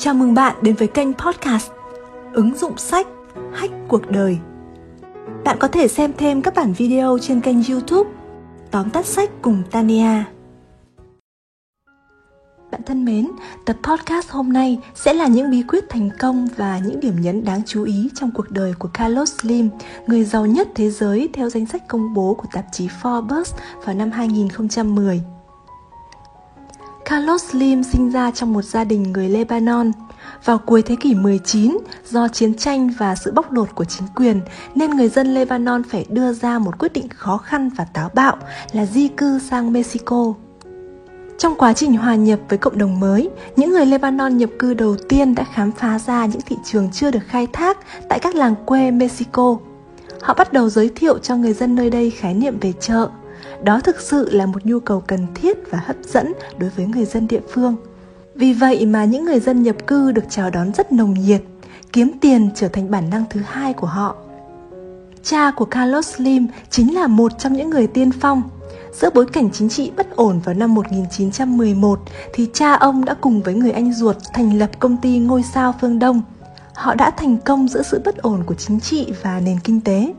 Chào mừng bạn đến với kênh podcast Ứng dụng sách Hách cuộc đời Bạn có thể xem thêm các bản video trên kênh youtube Tóm tắt sách cùng Tania Bạn thân mến, tập podcast hôm nay sẽ là những bí quyết thành công và những điểm nhấn đáng chú ý trong cuộc đời của Carlos Slim, người giàu nhất thế giới theo danh sách công bố của tạp chí Forbes vào năm 2010. Carlos Slim sinh ra trong một gia đình người Lebanon. Vào cuối thế kỷ 19, do chiến tranh và sự bóc lột của chính quyền, nên người dân Lebanon phải đưa ra một quyết định khó khăn và táo bạo là di cư sang Mexico. Trong quá trình hòa nhập với cộng đồng mới, những người Lebanon nhập cư đầu tiên đã khám phá ra những thị trường chưa được khai thác tại các làng quê Mexico. Họ bắt đầu giới thiệu cho người dân nơi đây khái niệm về chợ, đó thực sự là một nhu cầu cần thiết và hấp dẫn đối với người dân địa phương. Vì vậy mà những người dân nhập cư được chào đón rất nồng nhiệt, kiếm tiền trở thành bản năng thứ hai của họ. Cha của Carlos Slim chính là một trong những người tiên phong. Giữa bối cảnh chính trị bất ổn vào năm 1911 thì cha ông đã cùng với người anh ruột thành lập công ty Ngôi sao Phương Đông. Họ đã thành công giữa sự bất ổn của chính trị và nền kinh tế.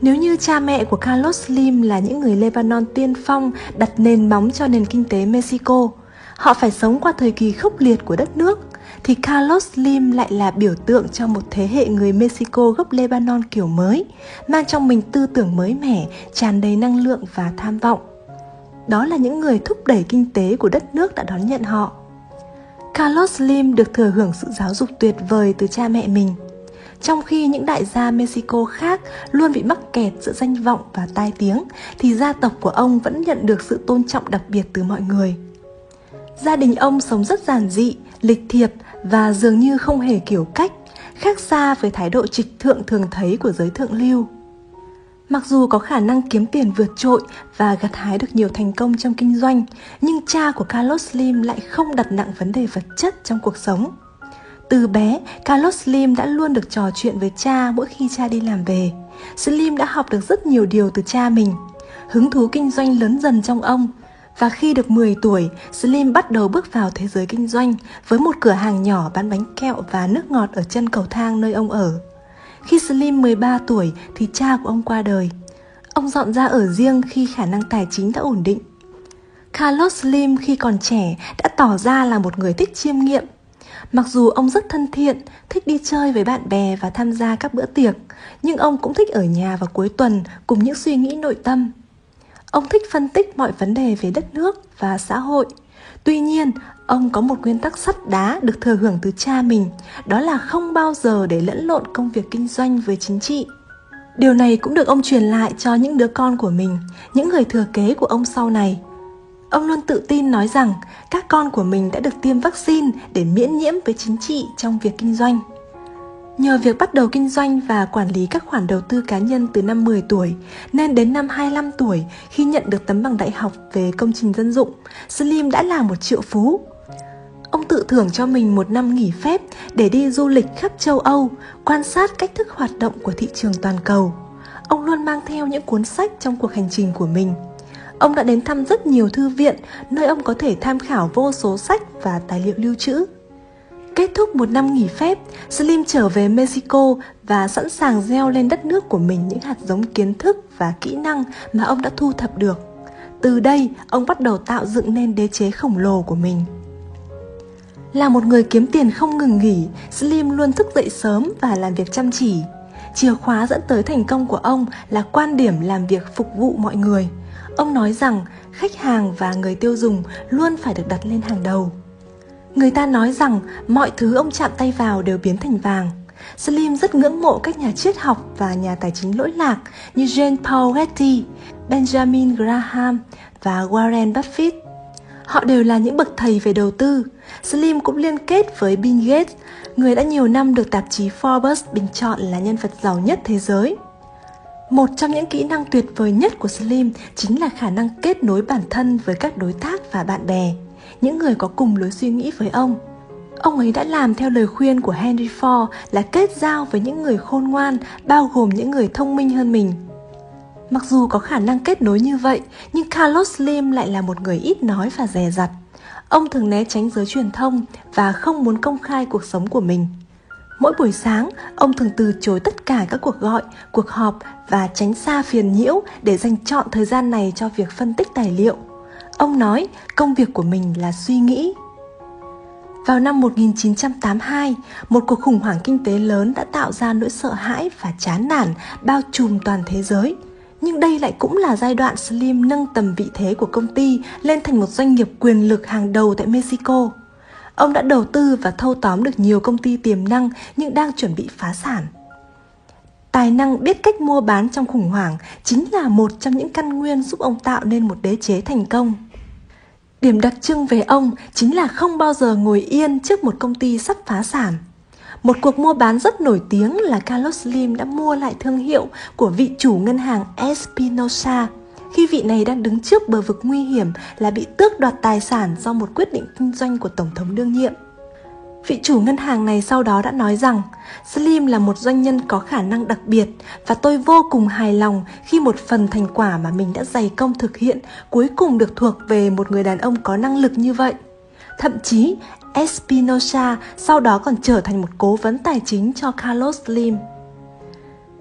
Nếu như cha mẹ của Carlos Slim là những người Lebanon tiên phong đặt nền móng cho nền kinh tế Mexico, họ phải sống qua thời kỳ khốc liệt của đất nước, thì Carlos Slim lại là biểu tượng cho một thế hệ người Mexico gốc Lebanon kiểu mới, mang trong mình tư tưởng mới mẻ, tràn đầy năng lượng và tham vọng. Đó là những người thúc đẩy kinh tế của đất nước đã đón nhận họ. Carlos Slim được thừa hưởng sự giáo dục tuyệt vời từ cha mẹ mình – trong khi những đại gia Mexico khác luôn bị mắc kẹt giữa danh vọng và tai tiếng, thì gia tộc của ông vẫn nhận được sự tôn trọng đặc biệt từ mọi người. Gia đình ông sống rất giản dị, lịch thiệp và dường như không hề kiểu cách, khác xa với thái độ trịch thượng thường thấy của giới thượng lưu. Mặc dù có khả năng kiếm tiền vượt trội và gặt hái được nhiều thành công trong kinh doanh, nhưng cha của Carlos Slim lại không đặt nặng vấn đề vật chất trong cuộc sống. Từ bé, Carlos Slim đã luôn được trò chuyện với cha mỗi khi cha đi làm về. Slim đã học được rất nhiều điều từ cha mình. Hứng thú kinh doanh lớn dần trong ông. Và khi được 10 tuổi, Slim bắt đầu bước vào thế giới kinh doanh với một cửa hàng nhỏ bán bánh kẹo và nước ngọt ở chân cầu thang nơi ông ở. Khi Slim 13 tuổi thì cha của ông qua đời. Ông dọn ra ở riêng khi khả năng tài chính đã ổn định. Carlos Slim khi còn trẻ đã tỏ ra là một người thích chiêm nghiệm Mặc dù ông rất thân thiện, thích đi chơi với bạn bè và tham gia các bữa tiệc, nhưng ông cũng thích ở nhà vào cuối tuần cùng những suy nghĩ nội tâm. Ông thích phân tích mọi vấn đề về đất nước và xã hội. Tuy nhiên, ông có một nguyên tắc sắt đá được thừa hưởng từ cha mình, đó là không bao giờ để lẫn lộn công việc kinh doanh với chính trị. Điều này cũng được ông truyền lại cho những đứa con của mình, những người thừa kế của ông sau này – Ông luôn tự tin nói rằng các con của mình đã được tiêm vaccine để miễn nhiễm với chính trị trong việc kinh doanh. Nhờ việc bắt đầu kinh doanh và quản lý các khoản đầu tư cá nhân từ năm 10 tuổi, nên đến năm 25 tuổi khi nhận được tấm bằng đại học về công trình dân dụng, Slim đã là một triệu phú. Ông tự thưởng cho mình một năm nghỉ phép để đi du lịch khắp châu Âu, quan sát cách thức hoạt động của thị trường toàn cầu. Ông luôn mang theo những cuốn sách trong cuộc hành trình của mình – Ông đã đến thăm rất nhiều thư viện, nơi ông có thể tham khảo vô số sách và tài liệu lưu trữ. Kết thúc một năm nghỉ phép, Slim trở về Mexico và sẵn sàng gieo lên đất nước của mình những hạt giống kiến thức và kỹ năng mà ông đã thu thập được. Từ đây, ông bắt đầu tạo dựng nên đế chế khổng lồ của mình. Là một người kiếm tiền không ngừng nghỉ, Slim luôn thức dậy sớm và làm việc chăm chỉ. Chìa khóa dẫn tới thành công của ông là quan điểm làm việc phục vụ mọi người – Ông nói rằng khách hàng và người tiêu dùng luôn phải được đặt lên hàng đầu. Người ta nói rằng mọi thứ ông chạm tay vào đều biến thành vàng. Slim rất ngưỡng mộ các nhà triết học và nhà tài chính lỗi lạc như Jean Paul Getty, Benjamin Graham và Warren Buffett. Họ đều là những bậc thầy về đầu tư. Slim cũng liên kết với Bill Gates, người đã nhiều năm được tạp chí Forbes bình chọn là nhân vật giàu nhất thế giới. Một trong những kỹ năng tuyệt vời nhất của Slim chính là khả năng kết nối bản thân với các đối tác và bạn bè, những người có cùng lối suy nghĩ với ông. Ông ấy đã làm theo lời khuyên của Henry Ford là kết giao với những người khôn ngoan, bao gồm những người thông minh hơn mình. Mặc dù có khả năng kết nối như vậy, nhưng Carlos Slim lại là một người ít nói và dè dặt. Ông thường né tránh giới truyền thông và không muốn công khai cuộc sống của mình. Mỗi buổi sáng, ông thường từ chối tất cả các cuộc gọi, cuộc họp và tránh xa phiền nhiễu để dành chọn thời gian này cho việc phân tích tài liệu. Ông nói công việc của mình là suy nghĩ. Vào năm 1982, một cuộc khủng hoảng kinh tế lớn đã tạo ra nỗi sợ hãi và chán nản bao trùm toàn thế giới. Nhưng đây lại cũng là giai đoạn Slim nâng tầm vị thế của công ty lên thành một doanh nghiệp quyền lực hàng đầu tại Mexico. Ông đã đầu tư và thâu tóm được nhiều công ty tiềm năng nhưng đang chuẩn bị phá sản. Tài năng biết cách mua bán trong khủng hoảng chính là một trong những căn nguyên giúp ông tạo nên một đế chế thành công. Điểm đặc trưng về ông chính là không bao giờ ngồi yên trước một công ty sắp phá sản. Một cuộc mua bán rất nổi tiếng là Carlos Slim đã mua lại thương hiệu của vị chủ ngân hàng Espinosa khi vị này đang đứng trước bờ vực nguy hiểm là bị tước đoạt tài sản do một quyết định kinh doanh của Tổng thống đương nhiệm. Vị chủ ngân hàng này sau đó đã nói rằng Slim là một doanh nhân có khả năng đặc biệt và tôi vô cùng hài lòng khi một phần thành quả mà mình đã dày công thực hiện cuối cùng được thuộc về một người đàn ông có năng lực như vậy. Thậm chí, Espinosa sau đó còn trở thành một cố vấn tài chính cho Carlos Slim.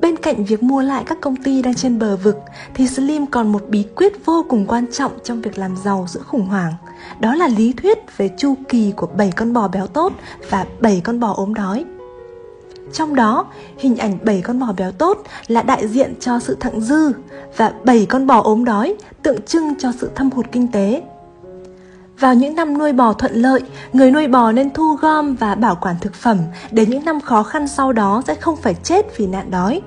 Bên cạnh việc mua lại các công ty đang trên bờ vực thì Slim còn một bí quyết vô cùng quan trọng trong việc làm giàu giữa khủng hoảng. Đó là lý thuyết về chu kỳ của 7 con bò béo tốt và 7 con bò ốm đói. Trong đó, hình ảnh 7 con bò béo tốt là đại diện cho sự thặng dư và 7 con bò ốm đói tượng trưng cho sự thâm hụt kinh tế. Vào những năm nuôi bò thuận lợi, người nuôi bò nên thu gom và bảo quản thực phẩm để những năm khó khăn sau đó sẽ không phải chết vì nạn đói.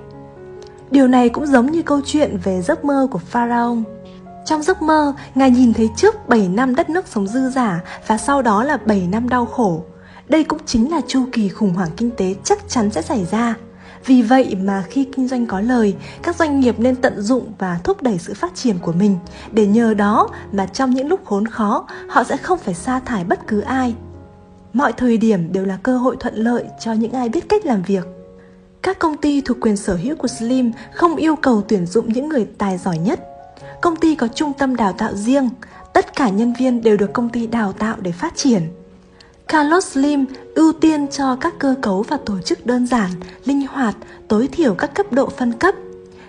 Điều này cũng giống như câu chuyện về giấc mơ của Pharaoh. Trong giấc mơ, Ngài nhìn thấy trước 7 năm đất nước sống dư giả và sau đó là 7 năm đau khổ. Đây cũng chính là chu kỳ khủng hoảng kinh tế chắc chắn sẽ xảy ra. Vì vậy mà khi kinh doanh có lời, các doanh nghiệp nên tận dụng và thúc đẩy sự phát triển của mình để nhờ đó mà trong những lúc khốn khó, họ sẽ không phải sa thải bất cứ ai. Mọi thời điểm đều là cơ hội thuận lợi cho những ai biết cách làm việc. Các công ty thuộc quyền sở hữu của Slim không yêu cầu tuyển dụng những người tài giỏi nhất. Công ty có trung tâm đào tạo riêng, tất cả nhân viên đều được công ty đào tạo để phát triển. Carlos Slim ưu tiên cho các cơ cấu và tổ chức đơn giản, linh hoạt, tối thiểu các cấp độ phân cấp.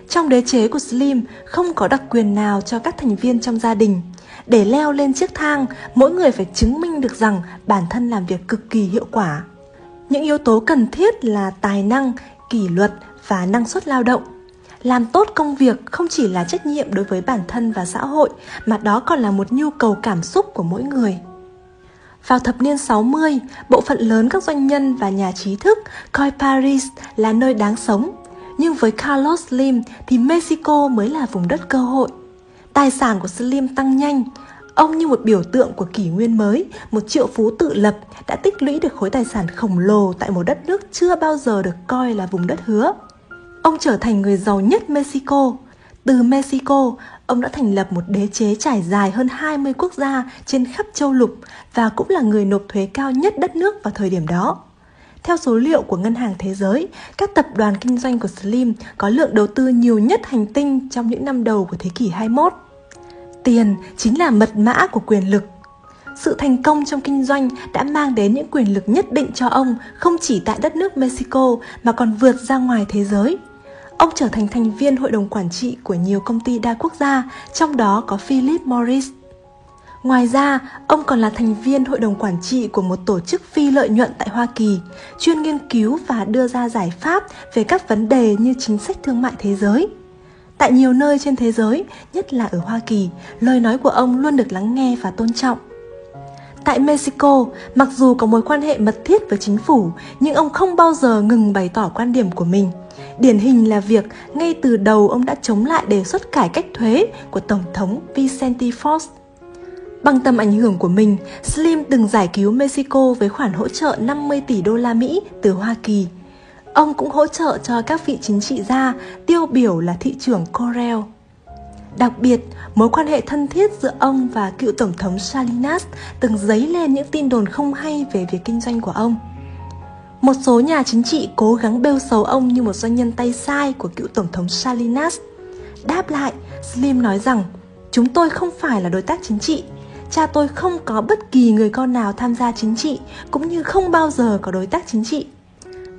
Trong đế chế của Slim không có đặc quyền nào cho các thành viên trong gia đình. Để leo lên chiếc thang, mỗi người phải chứng minh được rằng bản thân làm việc cực kỳ hiệu quả. Những yếu tố cần thiết là tài năng, kỷ luật và năng suất lao động. Làm tốt công việc không chỉ là trách nhiệm đối với bản thân và xã hội, mà đó còn là một nhu cầu cảm xúc của mỗi người. Vào thập niên 60, bộ phận lớn các doanh nhân và nhà trí thức coi Paris là nơi đáng sống. Nhưng với Carlos Slim thì Mexico mới là vùng đất cơ hội. Tài sản của Slim tăng nhanh, Ông như một biểu tượng của kỷ nguyên mới, một triệu phú tự lập đã tích lũy được khối tài sản khổng lồ tại một đất nước chưa bao giờ được coi là vùng đất hứa. Ông trở thành người giàu nhất Mexico. Từ Mexico, ông đã thành lập một đế chế trải dài hơn 20 quốc gia trên khắp châu lục và cũng là người nộp thuế cao nhất đất nước vào thời điểm đó. Theo số liệu của Ngân hàng Thế giới, các tập đoàn kinh doanh của Slim có lượng đầu tư nhiều nhất hành tinh trong những năm đầu của thế kỷ 21. Tiền chính là mật mã của quyền lực. Sự thành công trong kinh doanh đã mang đến những quyền lực nhất định cho ông không chỉ tại đất nước Mexico mà còn vượt ra ngoài thế giới. Ông trở thành thành viên hội đồng quản trị của nhiều công ty đa quốc gia, trong đó có Philip Morris. Ngoài ra, ông còn là thành viên hội đồng quản trị của một tổ chức phi lợi nhuận tại Hoa Kỳ, chuyên nghiên cứu và đưa ra giải pháp về các vấn đề như chính sách thương mại thế giới. Tại nhiều nơi trên thế giới, nhất là ở Hoa Kỳ, lời nói của ông luôn được lắng nghe và tôn trọng. Tại Mexico, mặc dù có mối quan hệ mật thiết với chính phủ, nhưng ông không bao giờ ngừng bày tỏ quan điểm của mình. Điển hình là việc ngay từ đầu ông đã chống lại đề xuất cải cách thuế của Tổng thống Vicente Fox. Bằng tầm ảnh hưởng của mình, Slim từng giải cứu Mexico với khoản hỗ trợ 50 tỷ đô la Mỹ từ Hoa Kỳ Ông cũng hỗ trợ cho các vị chính trị gia tiêu biểu là thị trưởng Corel. Đặc biệt, mối quan hệ thân thiết giữa ông và cựu tổng thống Salinas từng dấy lên những tin đồn không hay về việc kinh doanh của ông. Một số nhà chính trị cố gắng bêu xấu ông như một doanh nhân tay sai của cựu tổng thống Salinas. Đáp lại, Slim nói rằng, chúng tôi không phải là đối tác chính trị, cha tôi không có bất kỳ người con nào tham gia chính trị, cũng như không bao giờ có đối tác chính trị.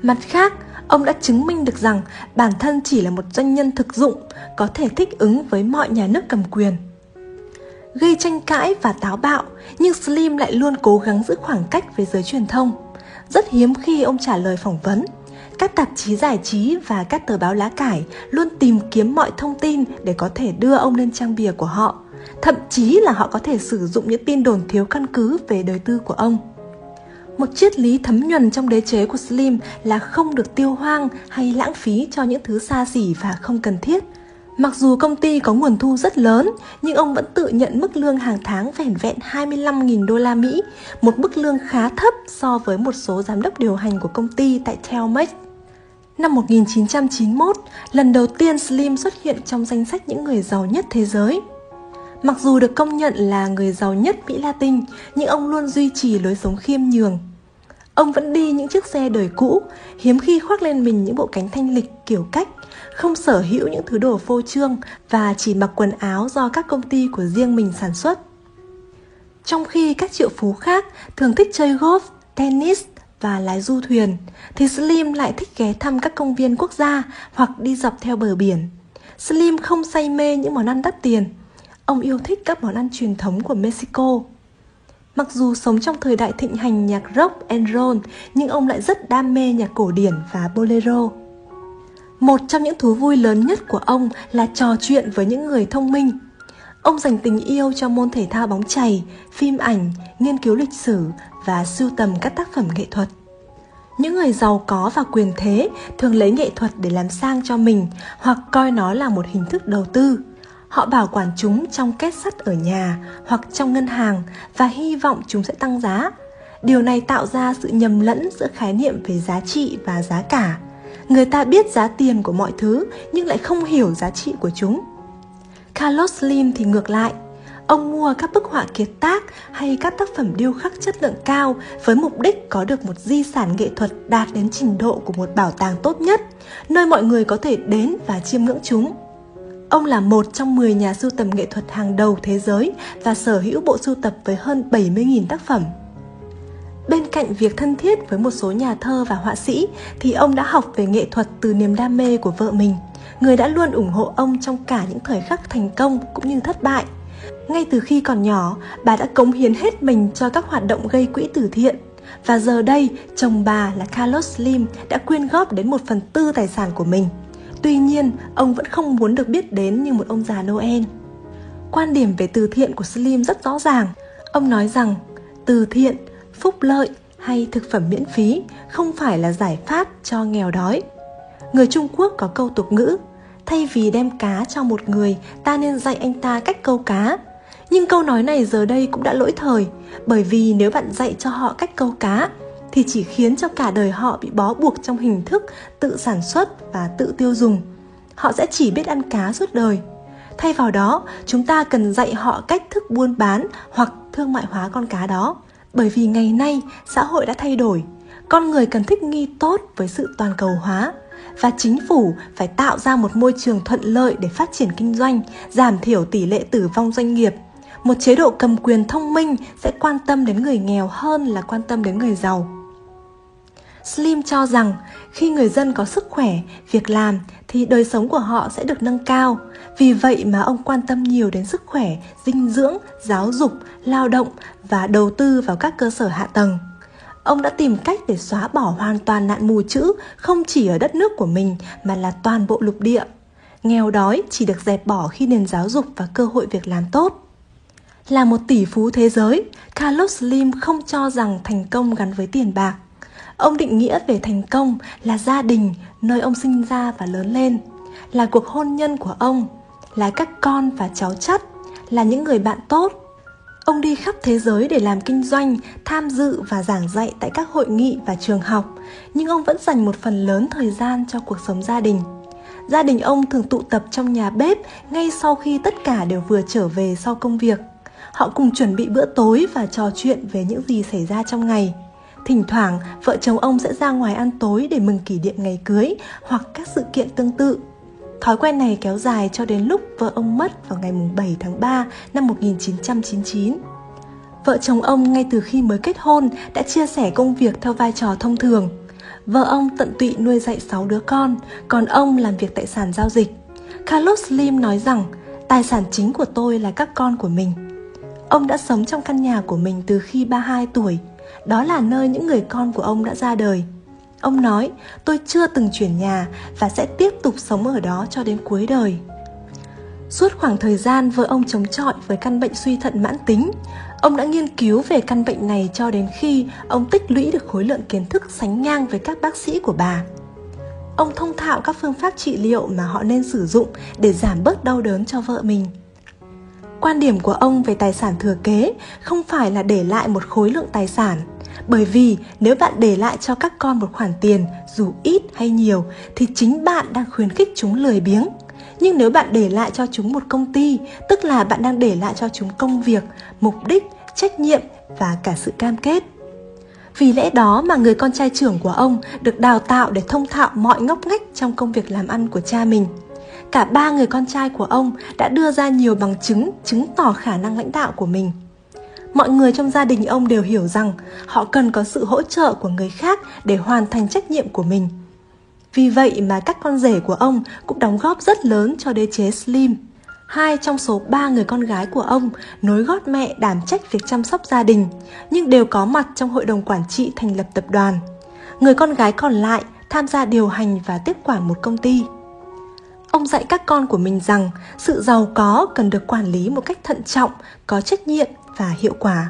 Mặt khác, ông đã chứng minh được rằng bản thân chỉ là một doanh nhân thực dụng, có thể thích ứng với mọi nhà nước cầm quyền. Gây tranh cãi và táo bạo, nhưng Slim lại luôn cố gắng giữ khoảng cách với giới truyền thông. Rất hiếm khi ông trả lời phỏng vấn. Các tạp chí giải trí và các tờ báo lá cải luôn tìm kiếm mọi thông tin để có thể đưa ông lên trang bìa của họ. Thậm chí là họ có thể sử dụng những tin đồn thiếu căn cứ về đời tư của ông. Một triết lý thấm nhuần trong đế chế của Slim là không được tiêu hoang hay lãng phí cho những thứ xa xỉ và không cần thiết. Mặc dù công ty có nguồn thu rất lớn, nhưng ông vẫn tự nhận mức lương hàng tháng vẻn vẹn 25.000 đô la Mỹ, một mức lương khá thấp so với một số giám đốc điều hành của công ty tại Telmex. Năm 1991, lần đầu tiên Slim xuất hiện trong danh sách những người giàu nhất thế giới. Mặc dù được công nhận là người giàu nhất Mỹ Latin, nhưng ông luôn duy trì lối sống khiêm nhường, Ông vẫn đi những chiếc xe đời cũ, hiếm khi khoác lên mình những bộ cánh thanh lịch kiểu cách, không sở hữu những thứ đồ phô trương và chỉ mặc quần áo do các công ty của riêng mình sản xuất. Trong khi các triệu phú khác thường thích chơi golf, tennis và lái du thuyền, thì Slim lại thích ghé thăm các công viên quốc gia hoặc đi dọc theo bờ biển. Slim không say mê những món ăn đắt tiền. Ông yêu thích các món ăn truyền thống của Mexico. Mặc dù sống trong thời đại thịnh hành nhạc rock and roll, nhưng ông lại rất đam mê nhạc cổ điển và bolero. Một trong những thú vui lớn nhất của ông là trò chuyện với những người thông minh. Ông dành tình yêu cho môn thể thao bóng chày, phim ảnh, nghiên cứu lịch sử và sưu tầm các tác phẩm nghệ thuật. Những người giàu có và quyền thế thường lấy nghệ thuật để làm sang cho mình hoặc coi nó là một hình thức đầu tư. Họ bảo quản chúng trong kết sắt ở nhà hoặc trong ngân hàng và hy vọng chúng sẽ tăng giá. Điều này tạo ra sự nhầm lẫn giữa khái niệm về giá trị và giá cả. Người ta biết giá tiền của mọi thứ nhưng lại không hiểu giá trị của chúng. Carlos Slim thì ngược lại, ông mua các bức họa kiệt tác hay các tác phẩm điêu khắc chất lượng cao với mục đích có được một di sản nghệ thuật đạt đến trình độ của một bảo tàng tốt nhất, nơi mọi người có thể đến và chiêm ngưỡng chúng. Ông là một trong 10 nhà sưu tầm nghệ thuật hàng đầu thế giới và sở hữu bộ sưu tập với hơn 70.000 tác phẩm. Bên cạnh việc thân thiết với một số nhà thơ và họa sĩ thì ông đã học về nghệ thuật từ niềm đam mê của vợ mình, người đã luôn ủng hộ ông trong cả những thời khắc thành công cũng như thất bại. Ngay từ khi còn nhỏ, bà đã cống hiến hết mình cho các hoạt động gây quỹ từ thiện. Và giờ đây, chồng bà là Carlos Slim đã quyên góp đến một phần tư tài sản của mình – Tuy nhiên, ông vẫn không muốn được biết đến như một ông già Noel. Quan điểm về từ thiện của Slim rất rõ ràng. Ông nói rằng từ thiện, phúc lợi hay thực phẩm miễn phí không phải là giải pháp cho nghèo đói. Người Trung Quốc có câu tục ngữ, thay vì đem cá cho một người, ta nên dạy anh ta cách câu cá. Nhưng câu nói này giờ đây cũng đã lỗi thời, bởi vì nếu bạn dạy cho họ cách câu cá thì chỉ khiến cho cả đời họ bị bó buộc trong hình thức tự sản xuất và tự tiêu dùng. Họ sẽ chỉ biết ăn cá suốt đời. Thay vào đó, chúng ta cần dạy họ cách thức buôn bán hoặc thương mại hóa con cá đó. Bởi vì ngày nay, xã hội đã thay đổi. Con người cần thích nghi tốt với sự toàn cầu hóa và chính phủ phải tạo ra một môi trường thuận lợi để phát triển kinh doanh, giảm thiểu tỷ lệ tử vong doanh nghiệp. Một chế độ cầm quyền thông minh sẽ quan tâm đến người nghèo hơn là quan tâm đến người giàu. Slim cho rằng khi người dân có sức khỏe, việc làm thì đời sống của họ sẽ được nâng cao. Vì vậy mà ông quan tâm nhiều đến sức khỏe, dinh dưỡng, giáo dục, lao động và đầu tư vào các cơ sở hạ tầng. Ông đã tìm cách để xóa bỏ hoàn toàn nạn mù chữ không chỉ ở đất nước của mình mà là toàn bộ lục địa. Nghèo đói chỉ được dẹp bỏ khi nền giáo dục và cơ hội việc làm tốt. Là một tỷ phú thế giới, Carlos Slim không cho rằng thành công gắn với tiền bạc Ông định nghĩa về thành công là gia đình nơi ông sinh ra và lớn lên, là cuộc hôn nhân của ông, là các con và cháu chắt, là những người bạn tốt. Ông đi khắp thế giới để làm kinh doanh, tham dự và giảng dạy tại các hội nghị và trường học, nhưng ông vẫn dành một phần lớn thời gian cho cuộc sống gia đình. Gia đình ông thường tụ tập trong nhà bếp ngay sau khi tất cả đều vừa trở về sau công việc. Họ cùng chuẩn bị bữa tối và trò chuyện về những gì xảy ra trong ngày. Thỉnh thoảng, vợ chồng ông sẽ ra ngoài ăn tối để mừng kỷ niệm ngày cưới hoặc các sự kiện tương tự. Thói quen này kéo dài cho đến lúc vợ ông mất vào ngày 7 tháng 3 năm 1999. Vợ chồng ông ngay từ khi mới kết hôn đã chia sẻ công việc theo vai trò thông thường. Vợ ông tận tụy nuôi dạy 6 đứa con, còn ông làm việc tại sàn giao dịch. Carlos Slim nói rằng, tài sản chính của tôi là các con của mình. Ông đã sống trong căn nhà của mình từ khi 32 tuổi. Đó là nơi những người con của ông đã ra đời. Ông nói, tôi chưa từng chuyển nhà và sẽ tiếp tục sống ở đó cho đến cuối đời. Suốt khoảng thời gian vợ ông chống chọi với căn bệnh suy thận mãn tính, ông đã nghiên cứu về căn bệnh này cho đến khi ông tích lũy được khối lượng kiến thức sánh ngang với các bác sĩ của bà. Ông thông thạo các phương pháp trị liệu mà họ nên sử dụng để giảm bớt đau đớn cho vợ mình. Quan điểm của ông về tài sản thừa kế không phải là để lại một khối lượng tài sản, bởi vì nếu bạn để lại cho các con một khoản tiền dù ít hay nhiều thì chính bạn đang khuyến khích chúng lười biếng. Nhưng nếu bạn để lại cho chúng một công ty tức là bạn đang để lại cho chúng công việc mục đích trách nhiệm và cả sự cam kết. Vì lẽ đó mà người con trai trưởng của ông được đào tạo để thông thạo mọi ngóc ngách trong công việc làm ăn của cha mình cả ba người con trai của ông đã đưa ra nhiều bằng chứng chứng tỏ khả năng lãnh đạo của mình mọi người trong gia đình ông đều hiểu rằng họ cần có sự hỗ trợ của người khác để hoàn thành trách nhiệm của mình vì vậy mà các con rể của ông cũng đóng góp rất lớn cho đế chế Slim. Hai trong số ba người con gái của ông nối gót mẹ đảm trách việc chăm sóc gia đình, nhưng đều có mặt trong hội đồng quản trị thành lập tập đoàn. Người con gái còn lại tham gia điều hành và tiếp quản một công ty. Ông dạy các con của mình rằng sự giàu có cần được quản lý một cách thận trọng, có trách nhiệm và hiệu quả.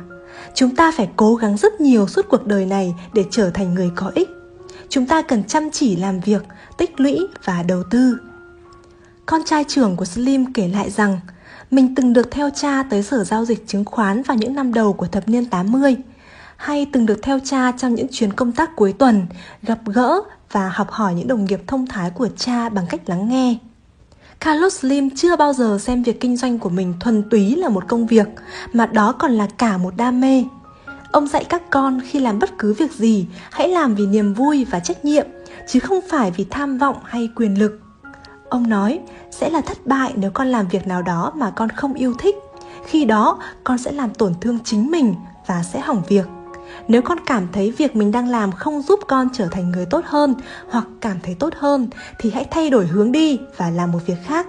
Chúng ta phải cố gắng rất nhiều suốt cuộc đời này để trở thành người có ích chúng ta cần chăm chỉ làm việc, tích lũy và đầu tư. Con trai trưởng của Slim kể lại rằng mình từng được theo cha tới sở giao dịch chứng khoán vào những năm đầu của thập niên 80 hay từng được theo cha trong những chuyến công tác cuối tuần, gặp gỡ và học hỏi những đồng nghiệp thông thái của cha bằng cách lắng nghe. Carlos Slim chưa bao giờ xem việc kinh doanh của mình thuần túy là một công việc, mà đó còn là cả một đam mê. Ông dạy các con khi làm bất cứ việc gì, hãy làm vì niềm vui và trách nhiệm, chứ không phải vì tham vọng hay quyền lực. Ông nói, sẽ là thất bại nếu con làm việc nào đó mà con không yêu thích. Khi đó, con sẽ làm tổn thương chính mình và sẽ hỏng việc. Nếu con cảm thấy việc mình đang làm không giúp con trở thành người tốt hơn hoặc cảm thấy tốt hơn thì hãy thay đổi hướng đi và làm một việc khác.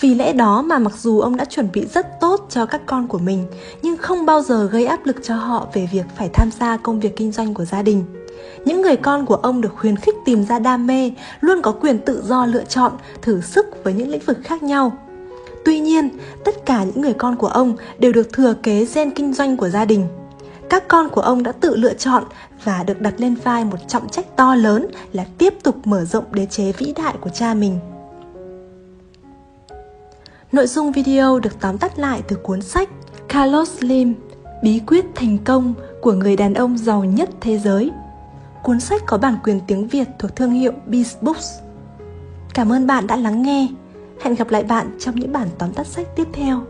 Vì lẽ đó mà mặc dù ông đã chuẩn bị rất tốt cho các con của mình, nhưng không bao giờ gây áp lực cho họ về việc phải tham gia công việc kinh doanh của gia đình. Những người con của ông được khuyến khích tìm ra đam mê, luôn có quyền tự do lựa chọn, thử sức với những lĩnh vực khác nhau. Tuy nhiên, tất cả những người con của ông đều được thừa kế gen kinh doanh của gia đình. Các con của ông đã tự lựa chọn và được đặt lên vai một trọng trách to lớn là tiếp tục mở rộng đế chế vĩ đại của cha mình. Nội dung video được tóm tắt lại từ cuốn sách Carlos Slim Bí quyết thành công của người đàn ông giàu nhất thế giới. Cuốn sách có bản quyền tiếng Việt thuộc thương hiệu Beast Books. Cảm ơn bạn đã lắng nghe. Hẹn gặp lại bạn trong những bản tóm tắt sách tiếp theo.